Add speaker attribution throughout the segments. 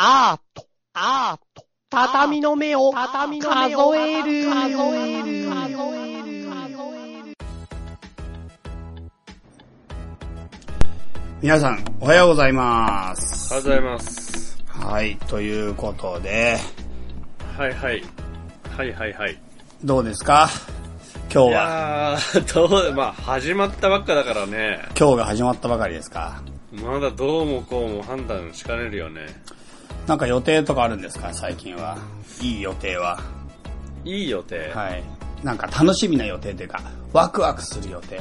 Speaker 1: アート、アート、畳の目を、畳の目を数える、数える、数える、
Speaker 2: 皆さん、おはようございます。
Speaker 3: おはようございます。
Speaker 2: はい、ということで、
Speaker 3: はいはい。はいはいはい。
Speaker 2: どうですか？今日
Speaker 3: い
Speaker 2: は、
Speaker 3: やー、どう、まあ始まったばっかだからね。
Speaker 2: 今日が始まったばかりですか？
Speaker 3: まだどうもこうも判断しかねるよね。
Speaker 2: なんか予定とかあるんですか？最近は。いい予定は。
Speaker 3: いい予定？
Speaker 2: はい。なんか楽しみな予定というか、ワクワクする予定。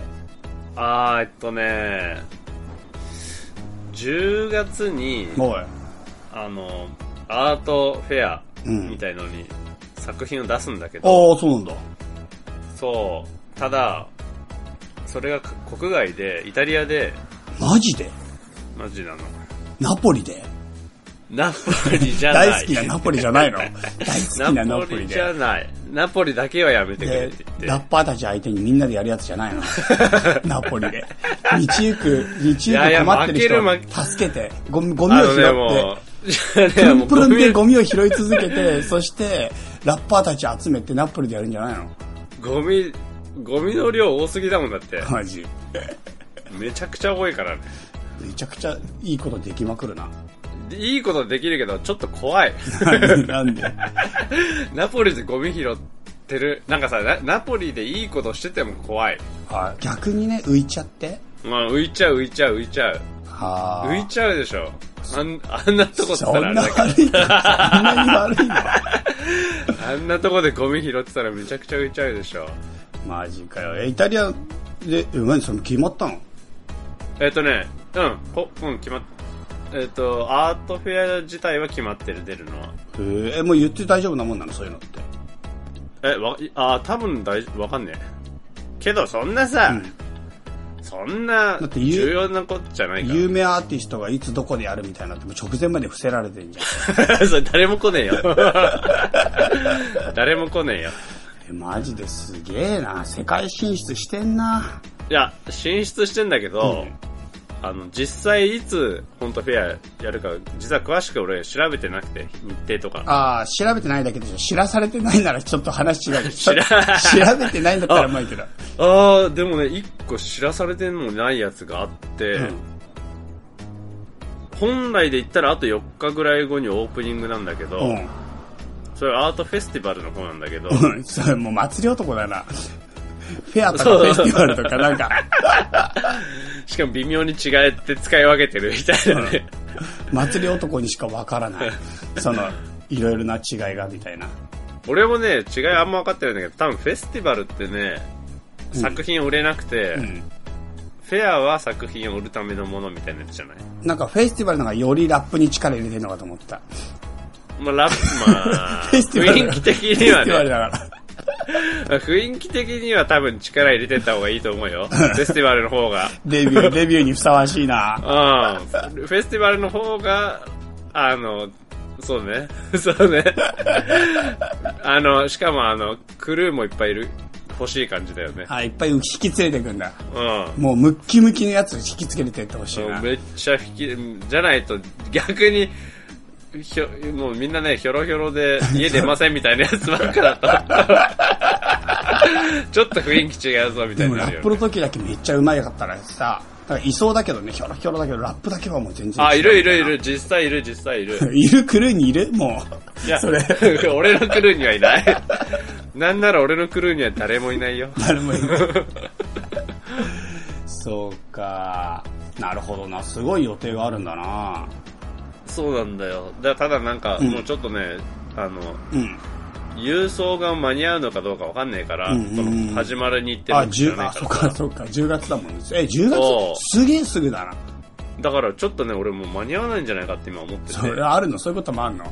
Speaker 3: あー、えっとね、10月に、
Speaker 2: もう、
Speaker 3: あの、アートフェア
Speaker 2: うん
Speaker 3: みたいのに作品を出すんだけど、
Speaker 2: ああ、そうなんだ。
Speaker 3: そう、ただ、それが国外で、イタリアで、
Speaker 2: マジで？
Speaker 3: マジなの。
Speaker 2: ナポリで？
Speaker 3: ナポリじゃない。
Speaker 2: 大好きなナポリじゃないの？大好きなナ
Speaker 3: ナポリじ
Speaker 2: ポリで。
Speaker 3: ゃない。ナポリだけはやめてくれ
Speaker 2: で
Speaker 3: って言って。
Speaker 2: ラッパーたち相手にみんなでやるやつじゃないの ナポリで。道行く、道行く困ってる人を助けて、ゴミゴミを拾って、プルンプルンで
Speaker 3: ゴ
Speaker 2: ゴミを拾い続けて、そして、ラッパーたち集めてナポリでやるんじゃないの？
Speaker 3: ミ、ゴミ、ゴミの量多すぎだもんだって。
Speaker 2: マジ。
Speaker 3: めちゃくちゃ多いからね。
Speaker 2: めちゃくちゃいいことできまくるな。
Speaker 3: いいことできるけど、ちょっと怖い。
Speaker 2: なんで？
Speaker 3: ナポリでゴミ拾ってる。なんかさ、ナナポリでいいことしてても怖い。
Speaker 2: あ逆にね、浮いちゃって？
Speaker 3: まあ、浮いちゃう浮いちゃう浮いちゃう。
Speaker 2: はあ。
Speaker 3: 浮いちゃうでしょ。あんあんなとこったらあれだけど。
Speaker 2: 悪いのそんなに悪いの？
Speaker 3: あんなとこでゴミ拾ってたらめちゃくちゃ浮いちゃうでしょ。
Speaker 2: マジかよ。え、イタリアで、え、何その決まったの？
Speaker 3: えっ、とね、うん、ほ、うん、決まっ、えっ、と、アートフェア自体は決まってる、出るのは。
Speaker 2: へーえ、もう言って大丈夫なもんなの？そういうのって。
Speaker 3: え、わ、いあー、多分大丈夫、わかんねえ。けど、そんなさ、
Speaker 2: うん
Speaker 3: そんな
Speaker 2: だって言う
Speaker 3: 重要なことじゃないか
Speaker 2: 有名アーティストがいつどこでやるみたいなのってもう直前まで伏せられてんじゃん。
Speaker 3: ら。それ誰も来ねえよ。誰も来ねえよ。
Speaker 2: え、マジですげえな。世界進出してんな。
Speaker 3: いや、進出してんだけど、
Speaker 2: うん
Speaker 3: あの、実際いつ、本当フェアやるか、実は詳しく俺調べてなくて、日程とか。
Speaker 2: ああ、調べてないだけでしょ。知らされてないならちょっと話違うけ調べてないんだったらまあいいけど。
Speaker 3: ああ、でもね、一個知らされてんのないやつがあって、
Speaker 2: うん
Speaker 3: 本来で言ったらあと4日ぐらい後にオープニングなんだけど、
Speaker 2: うん。
Speaker 3: それアートフェスティバルの方なんだけど、
Speaker 2: うん。それもう祭り男だな。フェアとかフェスティバルとかなんか、
Speaker 3: しかも微妙に違えて使い分けてるみたいなね。
Speaker 2: 祭り男にしかわからない。その、いろいろな違いがみたいな。
Speaker 3: 俺もね、違いあんま分かってないんだけど、多分フェスティバルってね、
Speaker 2: うん
Speaker 3: 作品売れなくて、
Speaker 2: うん。
Speaker 3: フェアは作品を売るためのものみたいなやつじゃない？
Speaker 2: なんかフェスティバルの方がよりラップに力入れてるのかと思った。
Speaker 3: まあ、ラップ、まあ、雰囲気的には
Speaker 2: フェスティバル
Speaker 3: ね、
Speaker 2: だから。
Speaker 3: 雰囲気的には多分力入れてった方がいいと思うよ。フェスティバルの方が。
Speaker 2: デビュー、デビューにふさわしいな。
Speaker 3: うん。フェスティバルの方が、あの、そうね。そうね。あの、しかもあの、クルーもいっぱいいる、欲しい感じだよね。
Speaker 2: あ、いっぱい引き連れてくんだ。
Speaker 3: うん。
Speaker 2: もうムッキムキのやつ引きつけてってほしいな。
Speaker 3: めっちゃ引き、じゃないと逆に、ひょ、もうみんなね、ひょろひょろで家出ませんみたいなやつばっかだった。ちょっと雰囲気違うぞみた
Speaker 2: でも
Speaker 3: いになるよ、ね。
Speaker 2: ラップの時だけめっちゃうまいかったらさ、なんかいそうだけどね、ひょろひょろだけど、ラップだけはもう全然違う
Speaker 3: あ、いるいるいる、実際いる、実際いる。
Speaker 2: いるクルーにいる？もう。
Speaker 3: いや、
Speaker 2: それ。
Speaker 3: 俺のクルーにはいない。なんなら俺のクルーには誰もいないよ。
Speaker 2: 誰もいない。そうか。なるほどな。すごい予定があるんだな。
Speaker 3: そうなんだよ。だただなんか、
Speaker 2: うん
Speaker 3: もうちょっとね、あの、
Speaker 2: うん。
Speaker 3: 郵送が間に合うのかどうかわかんねえから、
Speaker 2: うんうんうん
Speaker 3: 始まる日程
Speaker 2: あ、
Speaker 3: も知ら
Speaker 2: 10、あ、
Speaker 3: ないか
Speaker 2: そっか。そっか、10月だもんね。え、10
Speaker 3: そう
Speaker 2: 月すげえすぐだな。
Speaker 3: だからちょっとね、俺もう間に合わないんじゃないかって今思ってて。
Speaker 2: それあるの？そういうこともあるの？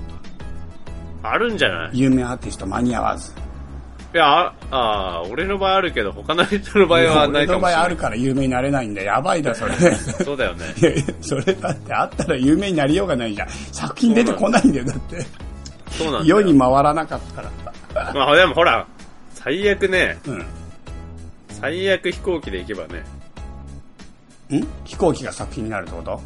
Speaker 3: あるんじゃない？
Speaker 2: 有名アーティスト間に合わず。
Speaker 3: いや、ああー、俺の場合あるけど、他の人の場合はないか
Speaker 2: 俺の場
Speaker 3: もしれない。
Speaker 2: 合あるから有名になれないんだよ。やばいだ、それ。
Speaker 3: そうだよね。
Speaker 2: いやいや、それだってあったら有名になりようがないじゃん。作品出てこないんだよ、だって。
Speaker 3: そうなんだよ。
Speaker 2: 世に回らなかったから。
Speaker 3: まあでもほら、最悪ね、
Speaker 2: うん。
Speaker 3: 最悪飛行機で行けばね。
Speaker 2: ん？飛行機が作品になるってこと？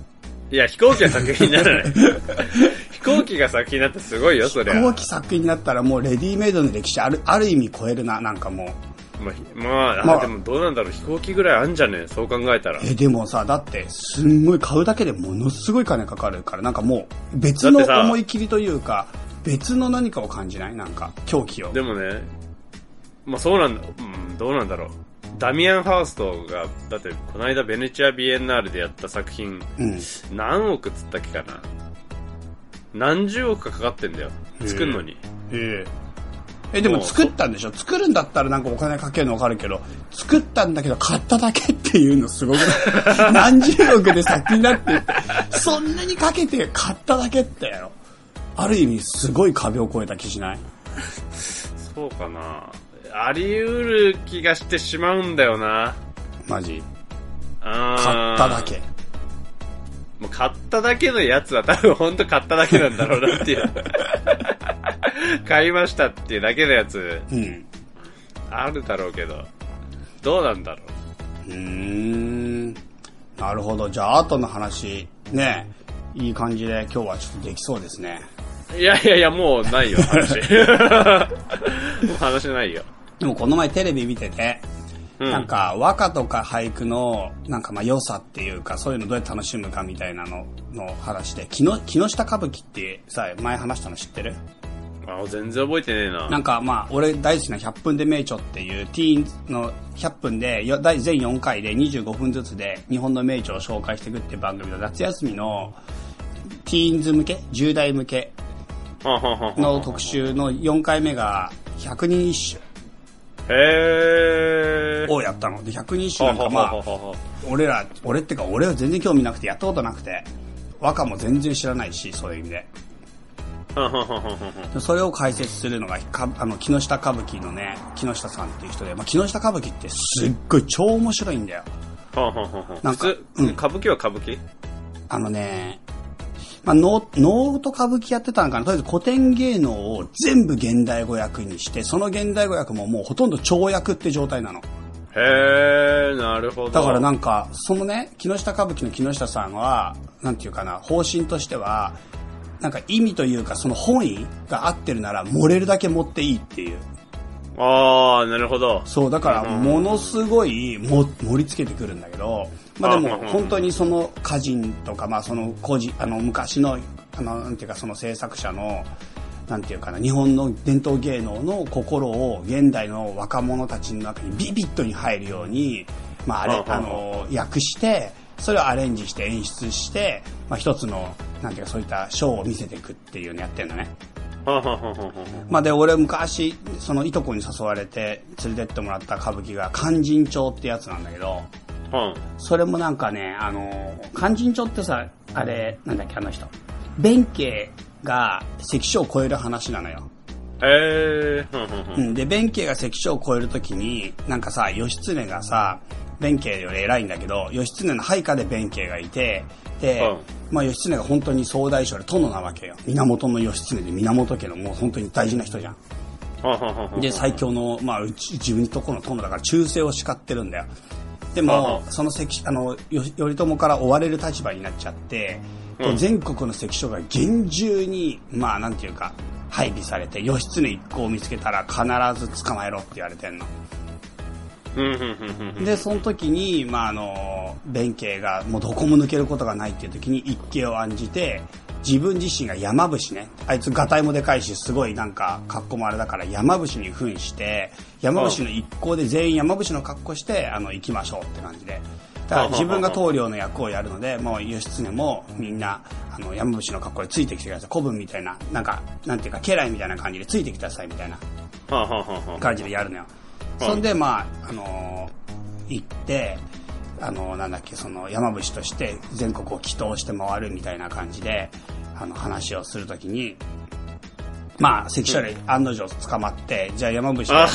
Speaker 3: いや、飛行機は作品にならない。飛行機機が作品になってすごいよ、それ
Speaker 2: 飛行機作品になったらもうレディメイドの歴史ある、ある意味超えるな、なんかもう。
Speaker 3: まあ、まあ、
Speaker 2: まあ
Speaker 3: でもどうなんだろう、飛行機ぐらいあんじゃねそう考えたら。
Speaker 2: え、でもさ、だって、すんごい買うだけでものすごい金かかるから、なんかもう、別の思い切りというか、別の何かを感じない？なんか、狂気を。
Speaker 3: でもね、まあそうなんだ、うん、どうなんだろう。ダミアン・ファーストが、だって、この間ベネチア・ビエンナーレでやった作品、
Speaker 2: うん。
Speaker 3: 何億つったっけかな？何十億かかかってんだよ。作るのに。
Speaker 2: ええ。え、でも作ったんでしょ？作るんだったらなんかお金かけるのわかるけど、作ったんだけど買っただけっていうのすごくない？何十億で先になってって、そんなにかけて買っただけってやろ。ある意味すごい壁を越えた気しない？
Speaker 3: そうかなあり得る気がしてしまうんだよな。
Speaker 2: マジ。
Speaker 3: あー
Speaker 2: 買っただけ。
Speaker 3: もう買っただけのやつは多分本当買っただけなんだろうなっていう。買いましたっていうだけのやつ、
Speaker 2: うん。
Speaker 3: あるだろうけど、どうなんだろ
Speaker 2: うーん。なるほど。じゃあ、後の話、ね、いい感じで今日はちょっとできそうですね。
Speaker 3: う。いやいやいや、もうないよ、話。もう話ないよ。
Speaker 2: でもこの前テレビ見てて、
Speaker 3: うん。
Speaker 2: なんか和歌とか俳句のなんかまあ良さっていうかそういうのどうやって楽しむかみたいなのの話で木の木下歌舞伎ってさ前話したの知ってる？
Speaker 3: あ、全然覚えてねえな。
Speaker 2: なんかまあ俺大好きな100分で名著っていうティーンズの100分で全4回で25分ずつで日本の名著を紹介していくっていう番組の夏休みのティーンズ向け10代向けの特集の4回目が100人一
Speaker 3: へー。
Speaker 2: 首をやったので100人一首なんか
Speaker 3: は
Speaker 2: まあ俺ら、俺ってか俺は全然興味なくてやったことなくて、和歌も全然知らないし、そういう意味で。それを解説するのが、かあの、木下歌舞伎のね、木下さんっていう人で、まあ、木下歌舞伎ってすっごい超面白いんだよ。なんかうん
Speaker 3: 歌舞伎は歌舞伎？
Speaker 2: あのね、まあ、能、能と歌舞伎やってたのかなとりあえず古典芸能を全部現代語訳にして、その現代語訳ももうほとんど跳訳って状態なの。
Speaker 3: へー、なるほど。
Speaker 2: だからなんか、そのね、木下歌舞伎の木下さんは、なんていうかな、方針としては、なんか意味というか、その本意が合ってるなら、漏れるだけ持っていいっていう。
Speaker 3: あー、なるほど。
Speaker 2: そう、だから、
Speaker 3: うん
Speaker 2: ものすごいも盛り付けてくるんだけど、まあでも
Speaker 3: うん、
Speaker 2: 本当にその歌人とか、まあその個人、あの、昔の、あの、なんていうか、その制作者の、なんていうかな、日本の伝統芸能の心を現代の若者たちの中にビビッとに入るように、まああれ、あの、訳して、それをアレンジして演出して、まあ一つの、なんていうかそういったショーを見せていくっていうのやってるのね。まあで、俺昔、そのいとこに誘われて連れてってもらった歌舞伎が勧進帳ってやつなんだけど、
Speaker 3: はん。
Speaker 2: それもなんかね、あの、勧進帳ってさ、あれ、なんだっけ、あの人。弁慶が関所を超える話なのよ。
Speaker 3: へー、はんはんは。
Speaker 2: うんん。で、弁慶が関所を超えるときに、なんかさ、義経がさ、弁慶より偉いんだけど、義経の配下で弁慶がいて、で、
Speaker 3: うん
Speaker 2: まあ義経が本当に総大将で殿なわけよ。源の義経で源家のもう本当に大事な人じゃん。で、最強の、まあ、うち自分のところの殿だから忠誠を誓ってるんだよ。で
Speaker 3: は
Speaker 2: も
Speaker 3: は、
Speaker 2: その関、あの、よ頼朝から追われる立場になっちゃって、
Speaker 3: うん。
Speaker 2: 全国の関所が厳重に、まあ、なんていうか、配備されて、義経一行を見つけたら必ず捕まえろって言われてんの。で、その時に、まあ、あの、弁慶がもうどこも抜けることがないっていう時に一計を案じて、自分自身が山伏ね、あいつガタイもでかいし、すごいなんか格好もあれだから山伏に扮して、山伏の一行で全員山伏の格好して、あの、行きましょうって感じで。だから自分が棟梁の役をやるので、もう義経もみんな、あの、山伏の格好でついてきてください。古文みたいな、なんか、なんていうか、家来みたいな感じでついてきてくださいみたいな。感じでやるのよ。
Speaker 3: うん
Speaker 2: そんで、まあ、あのー行って、あのーなんだっけ、その山伏として全国を祈祷して回るみたいな感じで、あの、話をするときに、まあ、関所で案の定捕まって、じゃあ山伏
Speaker 3: あ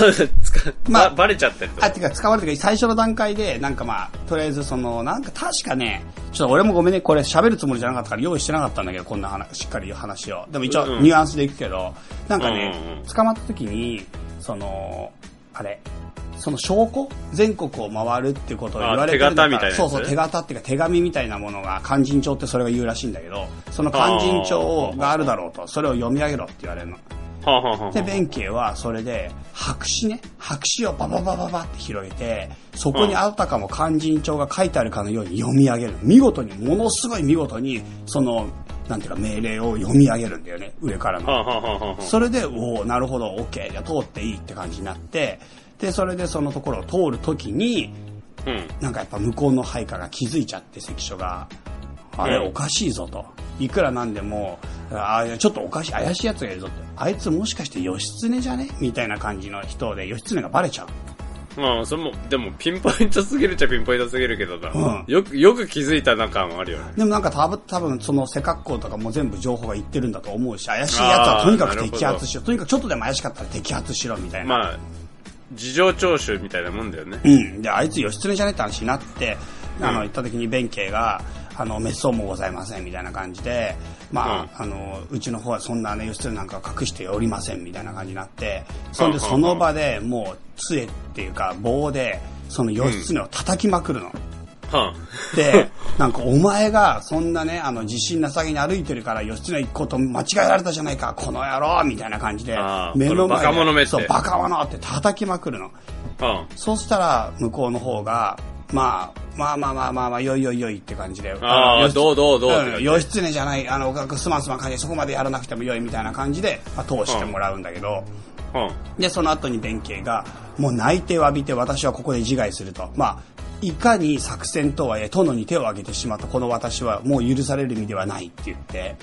Speaker 2: まあ
Speaker 3: ばバレちゃって。
Speaker 2: あ、てか、捕まるというか、最初の段階で、なんかまあ、とりあえずその、なんか確かね、ちょっと俺もごめんね、これ喋るつもりじゃなかったから用意してなかったんだけど、こんな話、しっかり話を。でも一応ニュアンスでいくけど、なんかね
Speaker 3: うんうんうん、
Speaker 2: 捕まった時に、その、あれ、その証拠？全国を回るってことを言われてるんだ
Speaker 3: あ手形みたいなやつ
Speaker 2: そうそう、手形っていうか手紙みたいなものが、勧進帳ってそれが言うらしいんだけど、その勧進帳があるだろうと、それを読み上げろって言われるの。で、弁慶はそれで、白紙ね、白紙をバババババって広げて、そこにあたかも勧進帳が書いてあるかのように読み上げる。見事に、ものすごい見事に、その、なんていうか命令を読み上げるんだよね、上からの。それで、おおなるほど、OK、じゃあ通っていいって感じになって、で、それでそのところを通るときに、
Speaker 3: うん。
Speaker 2: なんかやっぱ向こうの配下が気づいちゃって、関所が。あれ、
Speaker 3: うん
Speaker 2: おかしいぞと。いくらなんでも、あちょっとおかしい、怪しい奴がいるぞって。あいつもしかして義経じゃね？みたいな感じの人で、義経がバレちゃう。
Speaker 3: まあ、それも、でも、ピンポイントすぎるっちゃピンポイントすぎるけどな。
Speaker 2: うん
Speaker 3: よく、よく気づいたな感はあるよね。
Speaker 2: でもなんか多分、多分その背格好とかも全部情報が言ってるんだと思うし、怪しい奴はとにかく摘発しろ。とにかくちょっとでも怪しかったら摘発しろみたいな。
Speaker 3: まあ、事情聴取みたいなもんだよね。
Speaker 2: うん。で、あいつ義経じゃねって話になって、あの、
Speaker 3: うん
Speaker 2: 行った時に弁慶が、あの、滅相もございませんみたいな感じで、まあ、あの、うちの方はそんなね、義経なんか隠しておりませんみたいな感じになって、そんで
Speaker 3: うん
Speaker 2: その場でもう、杖っていうか棒で、その義経を叩きまくるの。
Speaker 3: は
Speaker 2: で、なんかお前がそんなね、あの自信なさげに歩いてるから義経行くこと間違えられたじゃないか、この野郎みたいな感じで目の前で、
Speaker 3: バカ者めって
Speaker 2: そう、バカ者って叩きまくるの。
Speaker 3: あ、は
Speaker 2: そうしたら、向こうの方が、まあ、まあまあまあまあまあ、よいよいよいって感じで。
Speaker 3: ああどうどうどう
Speaker 2: 義経じゃない、あの、すまんすまん感じでそこまでやらなくてもよいみたいな感じで、まあ、通してもらうんだけど、
Speaker 3: あ、は
Speaker 2: で、その後に弁慶が、もう内定を浴びて私はここで自害すると。まあ、いかに作戦とはいえ、殿に手を挙げてしまったこの私はもう許される身ではないって言って。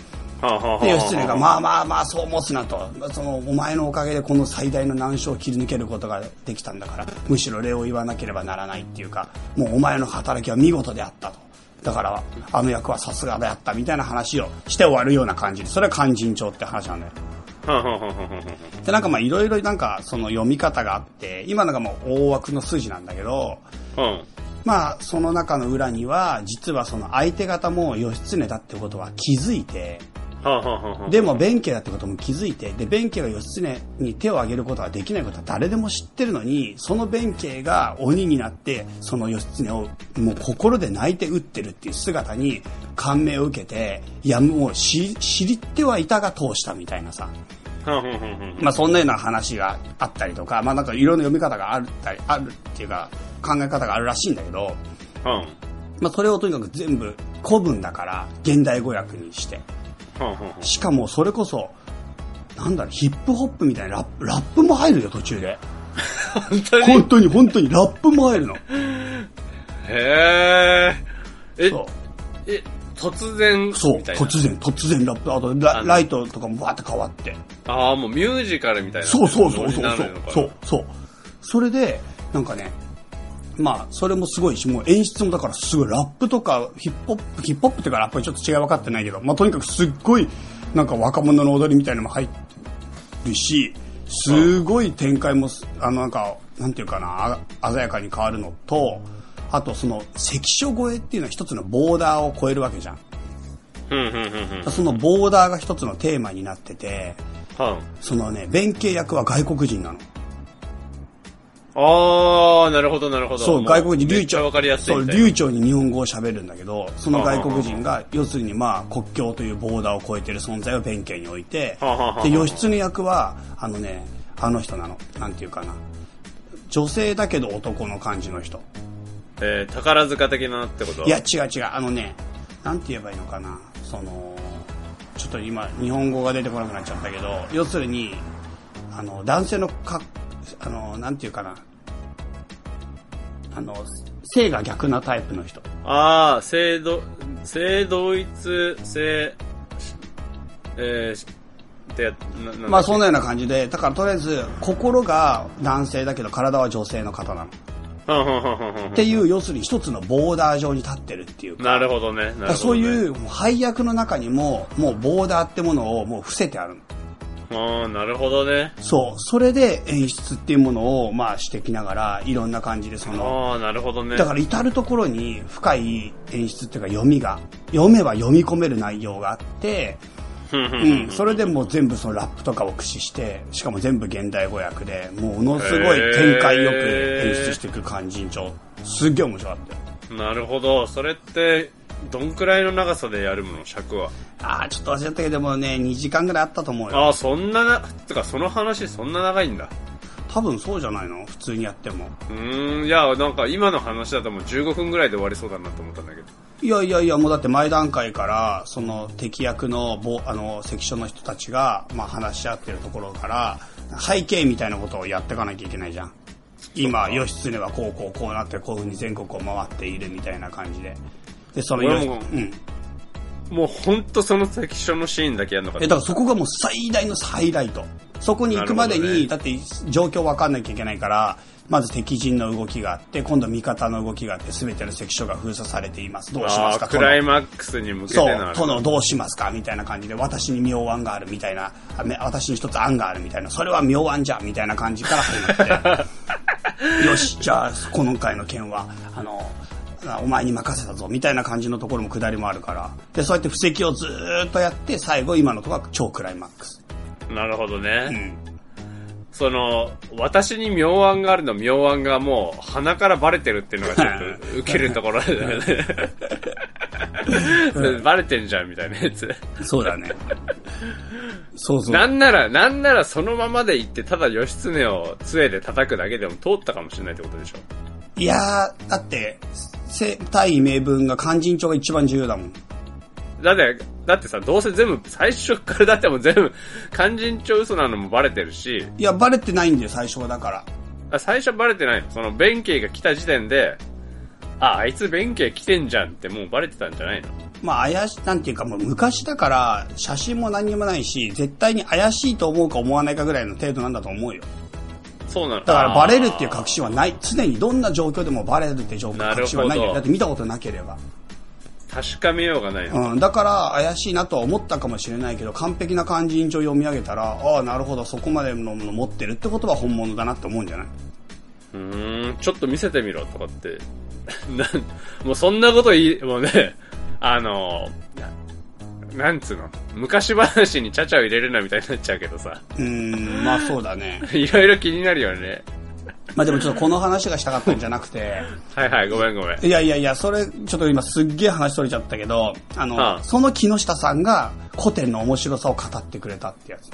Speaker 2: で、義経が、まあまあまあ、そう申すなと。その、お前のおかげでこの最大の難所を切り抜けることができたんだから、むしろ礼を言わなければならないっていうか、もうお前の働きは見事であったと。だから、あの役はさすがであったみたいな話をして終わるような感じで、それは勧進帳って話なんだよ。で、なんかまあいろいろなんかその読み方があって、今のがもう大枠の筋なんだけど、
Speaker 3: は
Speaker 2: まあその中の裏には、実はその相手方も義経だってことは気づいて、
Speaker 3: あ、はあ、はあ、はあ。
Speaker 2: でも弁慶だってことも気づいて、で、弁慶が義経に手を挙げることができないことは誰でも知ってるのに、その弁慶が鬼になって、その義経をもう心で泣いて打ってるっていう姿に感銘を受けて、いやもう知知りってはいたが通したみたいなさ、まあそんなような話があったりとか、まあなんかいろんな読み方があったり、あるっていうか、考え方があるらしいんだけど、
Speaker 3: あ。は
Speaker 2: まあそれをとにかく全部古文だから現代語訳にして。しかもそれこそ、なんだろう、ヒップホップみたいなラップ、ラップも入るよ途中で。
Speaker 3: 本当に？
Speaker 2: 本当に本当にラップも入るの。
Speaker 3: へえ。え
Speaker 2: そ、
Speaker 3: え、突然、
Speaker 2: う。そう。突然、突然ラップ。あとラライトとかもバーって変わって。
Speaker 3: ああ、もうミュージカルみたいな。
Speaker 2: そうそうそうそうそうそうそれでなんかねまあそれもすごいしもう演出もだからすごいラップとかヒップホップヒップホップっていうかラップはちょっと違い分かってないけどまあとにかくすっごいなんか若者の踊りみたいなのも入ってるしすごい展開もすあのなんかなんていうかなあ鮮やかに変わるのとあとその関所越えっていうのは一つのボーダーを超えるわけじゃん。そのボーダーが一つのテーマになってて
Speaker 3: は
Speaker 2: そのね弁慶役は外国人なの
Speaker 3: あ。ああ、なるほど、なるほど。
Speaker 2: そう、
Speaker 3: も
Speaker 2: 外国人、流暢。
Speaker 3: わかりやすい
Speaker 2: そう。流暢に日本語を喋るんだけど、その外国人が、要するにまあ、国境というボーダーを超えてる存在を弁慶に置いてで、義経役は、あのね、あの人なの。なんていうかな。女性だけど男の感じの人。
Speaker 3: えー、宝塚的なってこと？
Speaker 2: いや、違う違う。あのね、なんて言えばいいのかな。その、ちょっと今、日本語が出てこなくなっちゃったけど、要するに、あの、男性のか、あの、なんていうかな。あの、性が逆なタイプの人。
Speaker 3: ああ、性同、性同一性、えー、って
Speaker 2: まあそんなような感じで、だからとりあえず、心が男性だけど体は女性の方なの。っていう、要するに一つのボーダー上に立ってるっていうか。
Speaker 3: なるほどね。どね
Speaker 2: そういう配役の中にも、もうボーダーってものをもう伏せてあるの。
Speaker 3: ああ、なるほどね。
Speaker 2: そう。それで演出っていうものを、まあしてきながら、いろんな感じでその、
Speaker 3: ああ、なるほどね。
Speaker 2: だから至るところに深い演出っていうか読みが、読めば読み込める内容があって、うん、それでもう全部そのラップとかを駆使して、しかも全部現代語訳で、ものすごい展開よく演出していく感じ長。すっげえ面白かったよ。
Speaker 3: なるほど。それって、どんくらいの長さでやるもの、尺は？
Speaker 2: ああ、ちょっと忘れちゃったけど、でもね、2時間ぐらいあったと思うよ。
Speaker 3: ああ、そんなな、つかその話そんな長いんだ。
Speaker 2: 多分そうじゃないの？普通にやっても。
Speaker 3: うーん、いや、なんか今の話だともう15分ぐらいで終わりそうだなと思ったんだけど。
Speaker 2: いやいやいや、もうだって前段階から、その敵役のぼ、あの、関所の人たちが、まあ話し合ってるところから、背景みたいなことをやっていかなきゃいけないじゃん。今、義経はこうこうこうなって、こういうふうに全国を回っているみたいな感じで。で、その、
Speaker 3: 俺も
Speaker 2: うん。
Speaker 3: もうほんとその関所のシーンだけやるのか
Speaker 2: え、だからそこがもう最大のハイライト。そこに行くまでに、
Speaker 3: ね。
Speaker 2: だって状況わかんなきゃいけないから、まず敵陣の動きがあって、今度味方の動きがあって、すべての関所が封鎖されています。どうしますか？
Speaker 3: クライマックスに向けて
Speaker 2: そう。殿どうしますか？みたいな感じで、私に妙案があるみたいな、私に一つ案があるみたいな、それは妙案じゃみたいな感じから始まって、よし、じゃあ、今回の件は、あの、あお前に任せたぞ、みたいな感じのところも下りもあるから。で、そうやって布石をずーっとやって、最後今のところが超クライマックス。
Speaker 3: なるほどね。
Speaker 2: うん。
Speaker 3: その、私に妙案があるの妙案がもう鼻からバレてるっていうのがちょっと 受けるところだよね。バレてんじゃんみたいなやつ。
Speaker 2: そうだね。そうそう。
Speaker 3: なんなら、なんならそのままで行って、ただ義経を杖で叩くだけでも通ったかもしれないってことでしょ。
Speaker 2: いやー、だって、せ大義名分が勧進帳が一番重要だもん。
Speaker 3: だって、だってさ、どうせ全部、最初からだってもう全部、勧進帳嘘なのもバレてるし、
Speaker 2: いや、バレてないんだよ、最初はだから。
Speaker 3: あ最初バレてないのその、弁慶が来た時点で、あ、あいつ弁慶来てんじゃんってもうバレてたんじゃないの？
Speaker 2: まあ、怪し、なんていうかもう昔だから、写真も何にもないし、絶対に怪しいと思うか思わないかぐらいの程度なんだと思うよ。
Speaker 3: そうなの
Speaker 2: だからバレるっていう確信はない。常にどんな状況でもバレるっていう状況確信はないんだよ。だって見たことなければ。
Speaker 3: 確かめようがないの。
Speaker 2: うん。だから怪しいなとは思ったかもしれないけど、完璧な漢字印帳を読み上げたら、ああ、なるほど、そこまでのもの持ってるってことは本物だなって思うんじゃない？う
Speaker 3: ーん、ちょっと見せてみろとかって。なん、もうそんなこと言い、もうね、あの、ななんつうの、昔話にちゃちゃを入れるなみたいになっちゃうけどさ。
Speaker 2: うーん、まあそうだね。
Speaker 3: いろいろ気になるよね。
Speaker 2: まあでもちょっとこの話がしたかったんじゃなくて、
Speaker 3: はいはい、ごめんごめん。
Speaker 2: いやいやいや、それ、ちょっと今すっげえ話取れちゃったけど、あの、
Speaker 3: ああ
Speaker 2: その木下さんが古典の面白さを語ってくれたってやつ。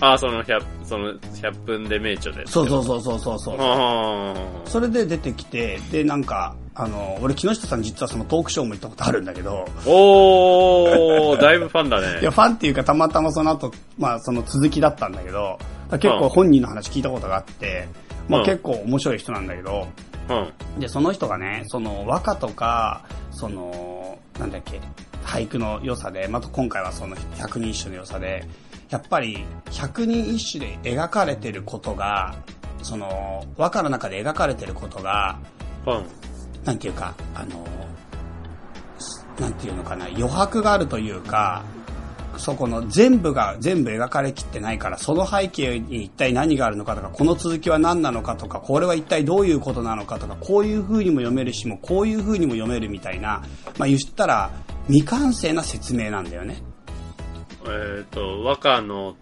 Speaker 3: あ、その100、その100分で名著で。
Speaker 2: そうそうそうそうそうそう。
Speaker 3: あ
Speaker 2: それで出てきて、で、なんか、あの、俺木下さん実はそのトークショーも行ったことあるんだけど、
Speaker 3: ーおー、だいぶファンだね。
Speaker 2: いや、ファンっていうかたまたまその後、まあその続きだったんだけど、結構本人の話聞いたことがあって、ま
Speaker 3: うん
Speaker 2: あ結構面白い人なんだけど、
Speaker 3: うん。
Speaker 2: で、その人がね、その和歌とか、その、なんだっけ、俳句の良さで、また今回はその百人一首の良さで、やっぱり百人一首で描かれてることが、その、和歌の中で描かれてることが、
Speaker 3: うん。
Speaker 2: なんていうか、あの、なんていうのかな、余白があるというか、そこの全部が全部描かれきってないから、その背景に一体何があるのかとか、この続きは何なのかとか、これは一体どういうことなのかとか、こういう風にも読めるしも、こういう風にも読めるみたいな、まあ言ったら未完成な説明なんだよね。
Speaker 3: えっ、と、和歌の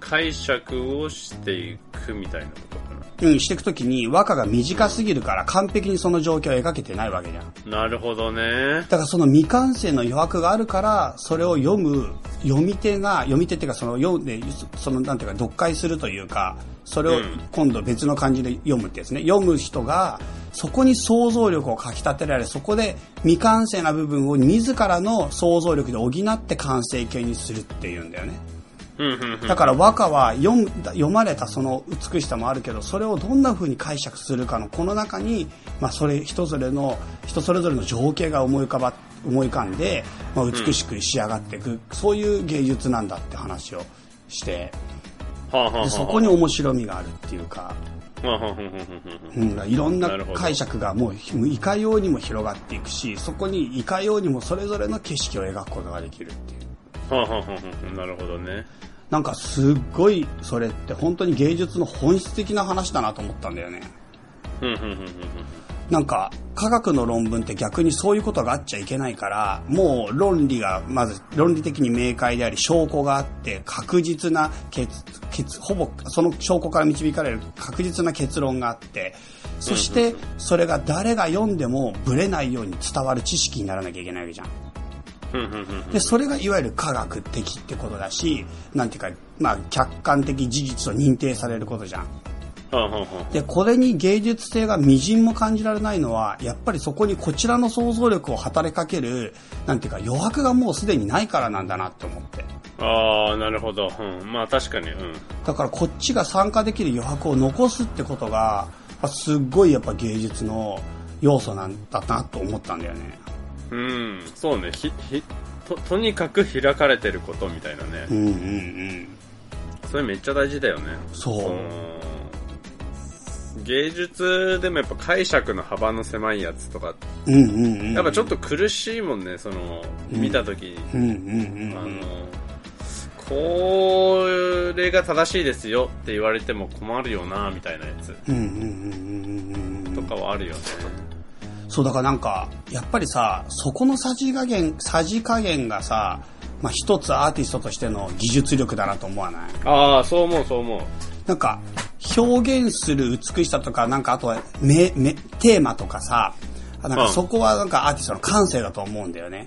Speaker 3: 解釈をしていくみたいなこと
Speaker 2: うん、していくときに和歌が短すぎるから完璧にその状況を描けてないわけじゃん。
Speaker 3: な。なるほどね。
Speaker 2: だからその未完成の余白があるから、それを読む読み手が、読み手っていうかその読んで、そのなんていうか読解するというか、それを
Speaker 3: うん
Speaker 2: 今度別の漢字で読むってやつね。読む人が、そこに想像力をかき立てられ、そこで未完成な部分を自らの想像力で補って完成形にするっていうんだよね。
Speaker 3: うんうんうん。
Speaker 2: だから和歌は読む読まれたその美しさもあるけどそれをどんな風に解釈するかのこの中に、まあ、それ人それの人それぞれの情景が思い浮かば思い浮かんで、まあ、美しく仕上がっていく、そういう芸術なんだって話をして
Speaker 3: はあはあはあ
Speaker 2: でそこに面白みがあるっていうか、うん、いろんな解釈がもういかようにも広がっていくしそこにいかようにもそれぞれの景色を描くことができるっていう。
Speaker 3: はあはあはあはあなるほどね。
Speaker 2: なんかすっごいそれって本当に芸術の本質的な話だなと思ったんだよね。なんか、科学の論文って逆にそういうことがあっちゃいけないから、もう論理が、まず論理的に明快であり、証拠があって、確実な結、結、ほぼ、その証拠から導かれる確実な結論があって、そして、それが誰が読んでもブレないように伝わる知識にならなきゃいけないわけじゃん。で、それがいわゆる科学的ってことだし、なんていうか、まあ、客観的事実と認定されることじゃんで、これに芸術性が微塵も感じられないのは、やっぱりそこにこちらの想像力を働きかける、なんていうか余白がもうすでにないからなんだなって思って。
Speaker 3: ああ、なるほど。うん。まあ確かに、うん。
Speaker 2: だからこっちが参加できる余白を残すってことが、すっごいやっぱ芸術の要素なんだなと思ったんだよね。
Speaker 3: うん。そうね。ひ、ひ、と、とにかく開かれてることみたいなね。
Speaker 2: うんうんうん。
Speaker 3: それめっちゃ大事だよね。
Speaker 2: そう
Speaker 3: の芸術でもやっぱ解釈の幅の狭いやつとか、
Speaker 2: うんうんうん。
Speaker 3: やっぱちょっと苦しいもんね、その、見たとき、
Speaker 2: うんうんうん
Speaker 3: あの
Speaker 2: うん。、
Speaker 3: これが正しいですよって言われても困るよな、みたいなやつ
Speaker 2: うんうんうんうん。
Speaker 3: とかはあるよね。
Speaker 2: そう、だからなんか、やっぱりさ、そこのさじ加減、さじ加減がさ、まあ一つアーティストとしての技術力だなと思わない？
Speaker 3: ああ、そう思う、そう思う。
Speaker 2: なんか、表現する美しさとか、なんかあとは、め、め、テーマとかさ、なんか
Speaker 3: うん
Speaker 2: そこはなんかアーティストの感性だと思うんだよね。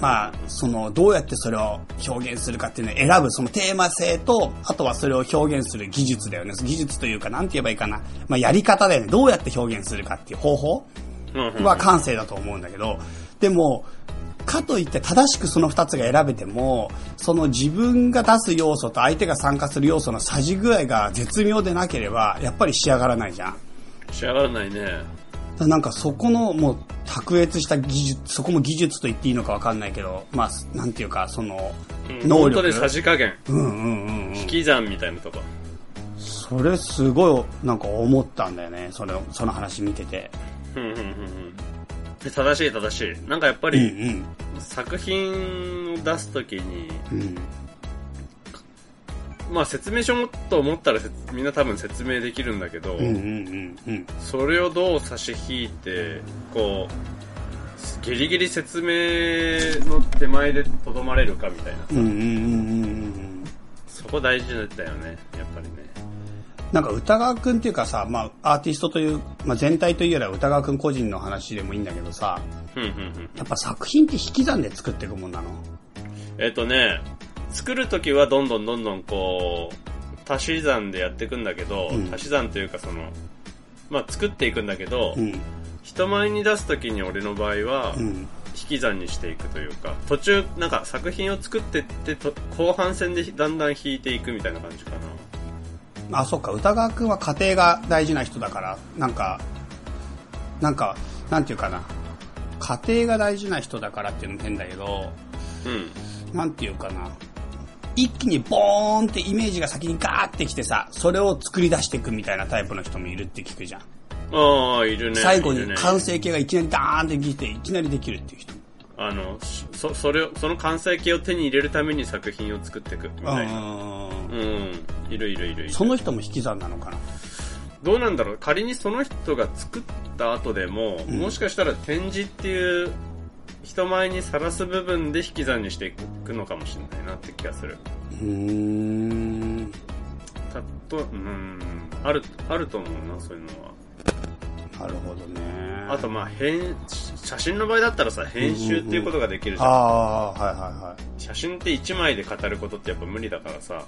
Speaker 2: まあ、その、どうやってそれを表現するかっていうのを選ぶ、そのテーマ性と、あとはそれを表現する技術だよね。技術というか、なんて言えばいいかな。まあ、やり方だよね。どうやって表現するかっていう方法は感性だと思うんだけど、でも、かといって正しくその二つが選べても、その自分が出す要素と相手が参加する要素の差じ具合が絶妙でなければ、やっぱり仕上がらないじゃん。
Speaker 3: 仕上がらないね。
Speaker 2: なんかそこのもう卓越した技術、そこも技術と言っていいのかわかんないけど、まあ、なんていうか、その、
Speaker 3: うん
Speaker 2: 能力
Speaker 3: 本当にさじ加減。
Speaker 2: うんうんうんうん
Speaker 3: 引。き算みたいなとこ。
Speaker 2: それすごいなんか思ったんだよね。それ、その話見てて。
Speaker 3: うんうんうんうん。で正しい正しい。なんかやっぱ
Speaker 2: うん
Speaker 3: り、作品を出すときに、
Speaker 2: うん。うん。
Speaker 3: まあ説明書もっと思ったらせみんな多分説明できるんだけど、
Speaker 2: うんうんうんうん。
Speaker 3: それをどう差し引いて、こう、ギリギリ説明の手前でとどまれるかみたいな。
Speaker 2: うんうんうんうんうん。
Speaker 3: そこ大事だよね、やっぱりね。
Speaker 2: なんか歌川くんっていうかさ、まあアーティストという、まあ全体というよりは歌川くん個人の話でもいいんだけどさ、
Speaker 3: うんうんうん。
Speaker 2: やっぱ作品って引き算で作っていくもんなの？
Speaker 3: えっ、とね、作るときはどんどんどんどんこう、足し算でやっていくんだけど、
Speaker 2: うん
Speaker 3: 足し算というかその、まあ作っていくんだけど、
Speaker 2: うん。
Speaker 3: 人前に出すときに俺の場合は、
Speaker 2: うん。
Speaker 3: 引き算にしていくというか、途中、なんか作品を作ってってと、後半戦でだんだん引いていくみたいな感じかな。
Speaker 2: あ、そっか、歌川くんは家庭が大事な人だから、なんか、なんか、なんていうかな。家庭が大事な人だからっていうのも変だけど、
Speaker 3: うん。
Speaker 2: なんていうかな。一気にボーンってイメージが先にガーってきてさ、それを作り出していくみたいなタイプの人もいるって聞くじゃん。
Speaker 3: ああ、いるね。
Speaker 2: 最後に完成形がいきなりダーンってきて、いきなりできるっていう人。
Speaker 3: あの、そ、それを、その完成形を手に入れるために作品を作っていくみたいな。
Speaker 2: うん
Speaker 3: うん。いるいるいるいる。
Speaker 2: その人も引き算なのかな？
Speaker 3: どうなんだろう？仮にその人が作った後でも、
Speaker 2: うん
Speaker 3: もしかしたら展示っていう人前にさらす部分で引き算にしていくのかもしれないなって気がする。
Speaker 2: うーん。
Speaker 3: たと、うん、ある、あると思うな、そういうのは。
Speaker 2: なるほどね。
Speaker 3: あと、まあ、編、写真の場合だったらさ、編集っていうことができるじゃん。
Speaker 2: ああ、はいはいはい。
Speaker 3: 写真って1枚で語ることってやっぱ無理だからさ、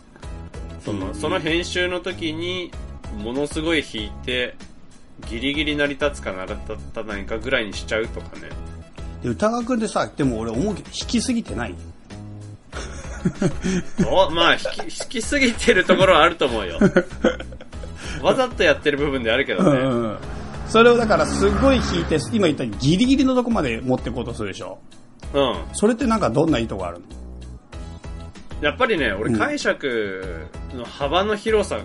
Speaker 3: その、
Speaker 2: うん
Speaker 3: その編集の時に、ものすごい引いて、ギリギリ成り立つか成り立たないかぐらいにしちゃうとかね。
Speaker 2: で、歌川くんでさ、でも俺思うけど、引きすぎてない？
Speaker 3: おまあ引き、引きすぎてるところはあると思うよ。わざとやってる部分であるけどね。
Speaker 2: ん。それをだからすごい引いて、今言ったようにギリギリのとこまで持っていこうとするでしょ。
Speaker 3: うん。
Speaker 2: それってなんかどんないいとこあるの？
Speaker 3: やっぱりね、俺
Speaker 2: うん
Speaker 3: 解釈の幅の広さ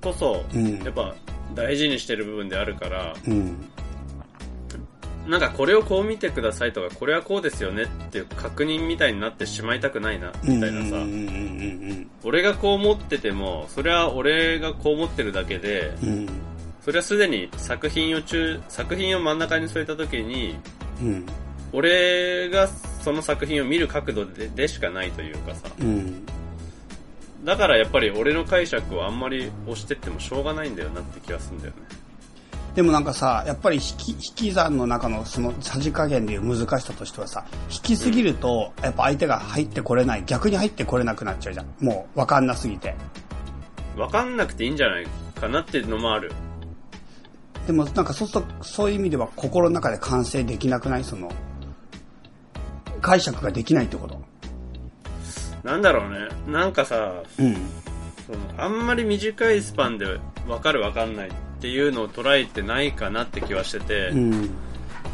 Speaker 3: こそ、
Speaker 2: うん
Speaker 3: やっぱ大事にしてる部分であるから、
Speaker 2: うん。
Speaker 3: なんかこれをこう見てくださいとか、これはこうですよねっていう確認みたいになってしまいたくないな、みたいなさ。俺がこう思ってても、それは俺がこう思ってるだけで、
Speaker 2: うんうん。
Speaker 3: それはすでに作品を中、作品を真ん中に添えた時に、
Speaker 2: うん。
Speaker 3: 俺がその作品を見る角度ででしかないというかさ。
Speaker 2: うん。
Speaker 3: だからやっぱり俺の解釈をあんまり押してってもしょうがないんだよなって気がするんだよね。
Speaker 2: でもなんかさ、やっぱり引き、引き算の中のそのさじ加減でいう難しさとしてはさ、引きすぎると、やっぱ相手が入ってこれない、逆に入ってこれなくなっちゃうじゃん。もう、わかんなすぎて。
Speaker 3: わかんなくていいんじゃないかなっていうのもある。
Speaker 2: でもなんかそうすると、そういう意味では心の中で完成できなくない？その、解釈ができないってこと。
Speaker 3: なんだろうね。なんかさ、
Speaker 2: うん。
Speaker 3: そのあんまり短いスパンでわかるわかんないっていうのを捉えてないかなって気はしてて、
Speaker 2: うん。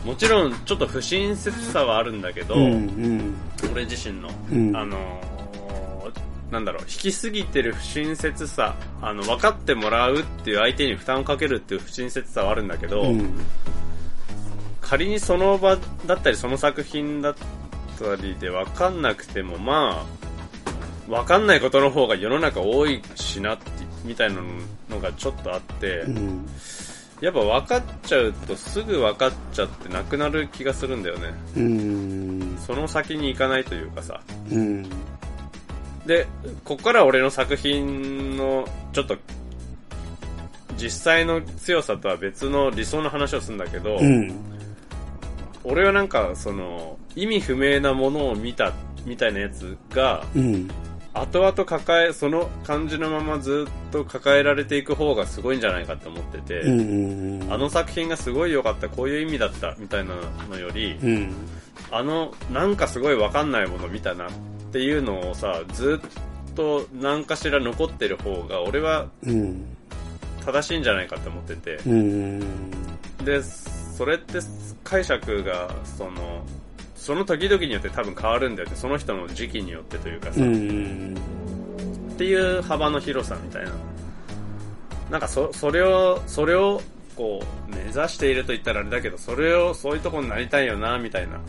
Speaker 3: もちろんちょっと不親切さはあるんだけど、
Speaker 2: うん。うん。
Speaker 3: 俺自身の、
Speaker 2: うん
Speaker 3: あのーなんだろう、引きすぎてる不親切さ、あの、分かってもらうっていう相手に負担をかけるっていう不親切さはあるんだけど、
Speaker 2: うん。
Speaker 3: 仮にその場だったりその作品だったりで分かんなくても、まあ、分かんないことの方が世の中多いしなって、みたいなのがちょっとあって、
Speaker 2: うん。
Speaker 3: やっぱ分かっちゃうとすぐ分かっちゃってなくなる気がするんだよね。
Speaker 2: うん。
Speaker 3: その先に行かないというかさ。
Speaker 2: うん。
Speaker 3: で、ここから俺の作品の、ちょっと、実際の強さとは別の理想の話をするんだけど、
Speaker 2: うん。
Speaker 3: 俺はなんか、その、意味不明なものを見た、みたいなやつが、
Speaker 2: うん。
Speaker 3: 後々抱え、その感じのままずっと抱えられていく方がすごいんじゃないかって思ってて、
Speaker 2: うん。
Speaker 3: あの作品がすごい良かった、こういう意味だった、みたいなのより、
Speaker 2: うん。
Speaker 3: あの、なんかすごいわかんないもの見たなっていうのをさ、ずっと何かしら残ってる方が、俺は
Speaker 2: うん。
Speaker 3: 正しいんじゃないかって思ってて。
Speaker 2: うん。
Speaker 3: で、それって解釈が、その、その時々によって多分変わるんだよね。その人の時期によってというかさ、
Speaker 2: うん。
Speaker 3: っていう幅の広さみたいな。なんかそ、それを、それを、こう、目指していると言ったらあれだけど、それを、そういうところになりたいよな、みたいな。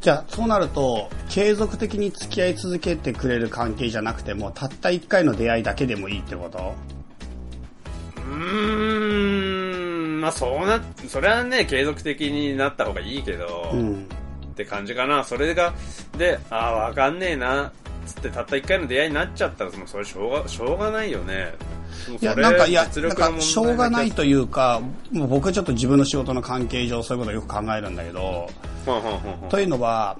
Speaker 2: じゃあ、そうなると、継続的に付き合い続けてくれる関係じゃなくても、たった一回の出会いだけでもいいってこと？
Speaker 3: うーん、まあそうな、それはね、継続的になった方がいいけど、
Speaker 2: うん。
Speaker 3: って感じかな。それが、で、ああ、わかんねえな、つってたった一回の出会いになっちゃったら、もうそれしょうが、しょうがないよね。
Speaker 2: いや、なんか、いや、
Speaker 3: 実
Speaker 2: なんか、しょうがないというか、もう僕はちょっと自分の仕事の関係上そういうことをよく考えるんだけど、というのは、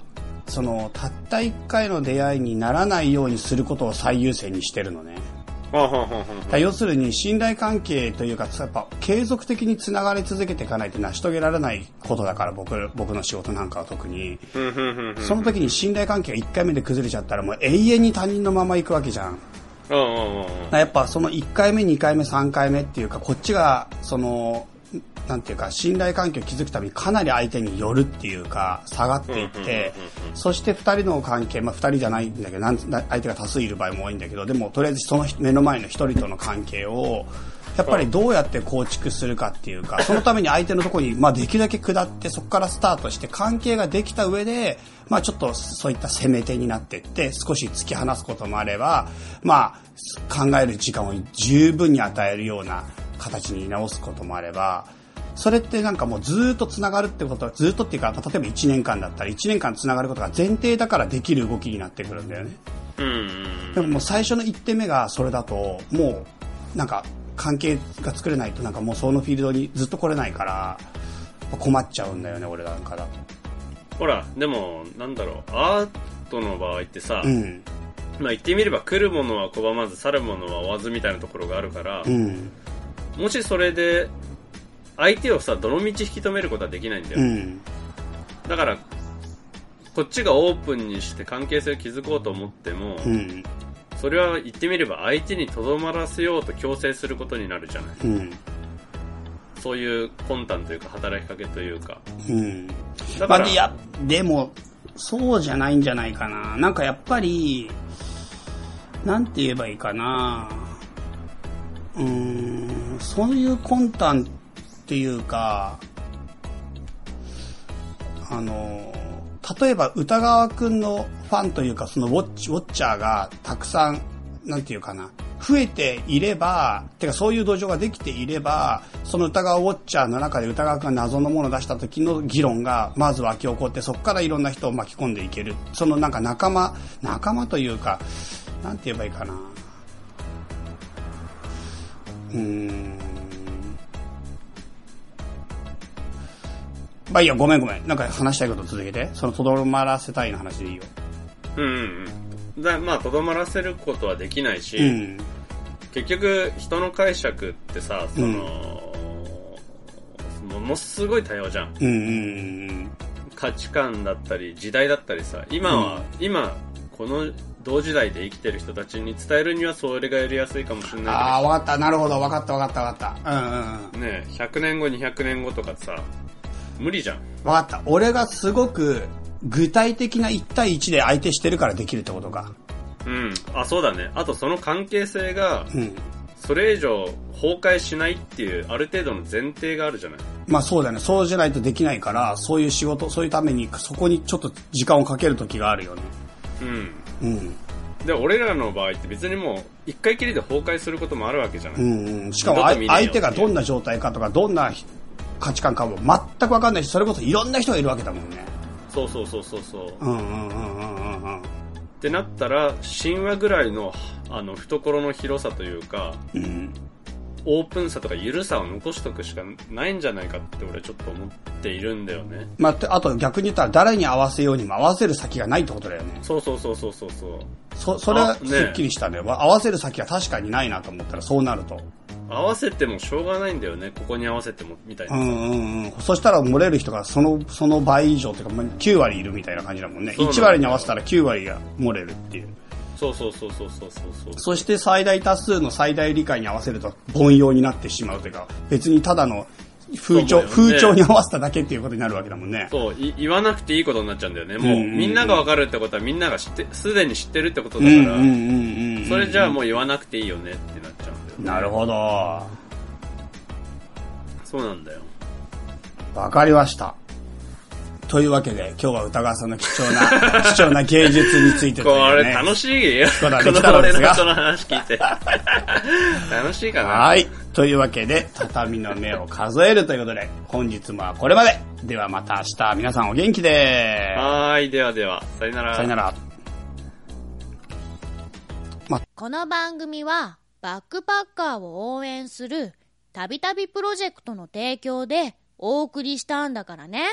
Speaker 2: その、たった一回の出会いにならないようにすることを最優先にしてるのね。要するに信頼関係というか、やっぱ継続的につながり続けていかないと成し遂げられないことだから、僕、僕の仕事なんかは特に。その時に信頼関係が1回目で崩れちゃったらもう永遠に他人のまま行くわけじゃん。やっぱその1回目、2回目、3回目っていうか、こっちが、その、なんていうか、信頼関係を築くためにかなり相手に寄るっていうか、下がっていってそして2人の関係、まあ2人じゃないんだけど、なん相手が多数いる場合も多いんだけど、でもとりあえずその目の前の1人との関係を、やっぱりどうやって構築するかっていうか、そのために相手のところに、まあできるだけ下って、そこからスタートして関係ができた上で、まあちょっとそういった攻め手になっていって、少し突き放すこともあれば、まあ考える時間を十分に与えるような形に直すこともあれば、それってなんかもうずーっと繋がるってことは、ずーっとっていうか、例えば1年間だったら1年間繋がることが前提だからできる動きになってくるんだよね。
Speaker 3: うんうん
Speaker 2: でももう最初の1点目がそれだと、もう、なんか、関係が作れないとなんかもうそのフィールドにずっと来れないから、困っちゃうんだよね、俺なんかだ
Speaker 3: ほら、でも、なんだろう、アートの場合ってさ、
Speaker 2: と。うん。
Speaker 3: まあ言ってみれば来るものは拒まず去るものは追わずみたいなところがあるから、
Speaker 2: うん。
Speaker 3: もしそれで、相手をさ、どの道引き止めることはできないんだよ。
Speaker 2: うん。
Speaker 3: だから、こっちがオープンにして関係性を築こうと思っても、
Speaker 2: うん。
Speaker 3: それは言ってみれば相手にとどまらせようと強制することになるじゃない。
Speaker 2: うん。
Speaker 3: そういう魂胆というか働きかけというか。
Speaker 2: うん。
Speaker 3: だから、
Speaker 2: まあ、いや、でも、そうじゃないんじゃないかな。なんかやっぱり、なんて言えばいいかな。うん、そういう魂胆っていうか、あの、例えば歌川くんのファンというか、そのウォッチ、ウォッチャーがたくさん、なんていうかな、増えていれば、てかそういう土壌ができていれば、その歌川ウォッチャーの中で歌川君が謎のものを出した時の議論がまず湧き起こって、そこからいろんな人を巻き込んでいける。そのなんか仲間、仲間というか、なんて言えばいいかな。うーん。まあいいよ、ごめんごめん。なんか話したいこと続けて。そのとどまらせたいの話でいいよ。
Speaker 3: うんうんうん。だまあ、とどまらせることはできないし、
Speaker 2: うん。
Speaker 3: 結局、人の解釈ってさ、その、ものすごい多様じゃん。
Speaker 2: うんうん
Speaker 3: 価値観だったり、時代だったりさ、今は、今、この同時代で生きてる人たちに伝えるにはそれがやりやすいかもしれ
Speaker 2: うん。
Speaker 3: ない
Speaker 2: ああ、わかった。なるほど。わかったわかったわかった。うんうんうん。
Speaker 3: ね、100年後、200年後とかさ、無理じゃん。
Speaker 2: わかった。俺がすごく具体的な1対1で相手してるからできるってことか。
Speaker 3: うん。あ、そうだね。あとその関係性が、
Speaker 2: うん。
Speaker 3: それ以上崩壊しないっていう、ある程度の前提があるじゃない。
Speaker 2: まあそうだね。そうじゃないとできないから、そういう仕事、そういうために、そこにちょっと時間をかける時があるよね。
Speaker 3: うん。
Speaker 2: うん。
Speaker 3: で、俺らの場合って別にもう、一回きりで崩壊することもあるわけじゃない。
Speaker 2: うんうん。しかも相手がどんな状態かとか、どんな価値観かも全くわかんないし、それこそいろんな人がいるわけだもんね。
Speaker 3: そうそうそうそうそう。
Speaker 2: うんうんうんうんうんうん。
Speaker 3: ってなったら、神話ぐらいの、あの、懐の広さというか、
Speaker 2: うん。
Speaker 3: オープンさとか緩さを残しとくしかないんじゃないかって俺ちょっと思っているんだよね。
Speaker 2: まあ、てあと逆に言ったら誰に合わせようにも合わせる先がないってことだよね。
Speaker 3: そうそうそうそうそうそう。
Speaker 2: そ、それはすっきりしたね。わ合わせる先は確かにないなと思ったらそうなると。
Speaker 3: 合わせてもしょうがないんだよね。ここに合わせても、みたいうな。
Speaker 2: んうんうん。そしたら漏れる人がその、その倍以上っていうか、まあ9割いるみたいな感じだもんね。
Speaker 3: そうなんだ
Speaker 2: 1割に合わせたら9割が漏れるっていう。
Speaker 3: そうそうそうそうそうそうそう。
Speaker 2: そして最大多数の最大理解に合わせると凡庸になってしまうというか、別にただの風潮、
Speaker 3: ね
Speaker 2: 風潮に合わせただけっていうことになるわけだもんね。
Speaker 3: そう、い言わなくていいことになっちゃうんだよね。もう、みんながわかるってことはみんなが知って、すでに知ってるってこと
Speaker 2: う
Speaker 3: だから。それじゃあもう言わなくていいよねってなっちゃうんだよね。
Speaker 2: なるほど。
Speaker 3: そうなんだよ。
Speaker 2: わかりました。というわけで、今日は歌川さんの貴重な、貴重な芸術についていうね。
Speaker 3: れ楽しい
Speaker 2: このですが
Speaker 3: の俺の人の話聞いて。楽しいかな
Speaker 2: はい。というわけで、畳の目を数えるということで、本日もこれまで。ではまた明日、皆さんお元気で。
Speaker 3: はーい、ではでは、さよなら。
Speaker 2: さよなら。
Speaker 4: この番組はバックパッカーを応援するたびたびプロジェクトの提供でお送りしたんだからね。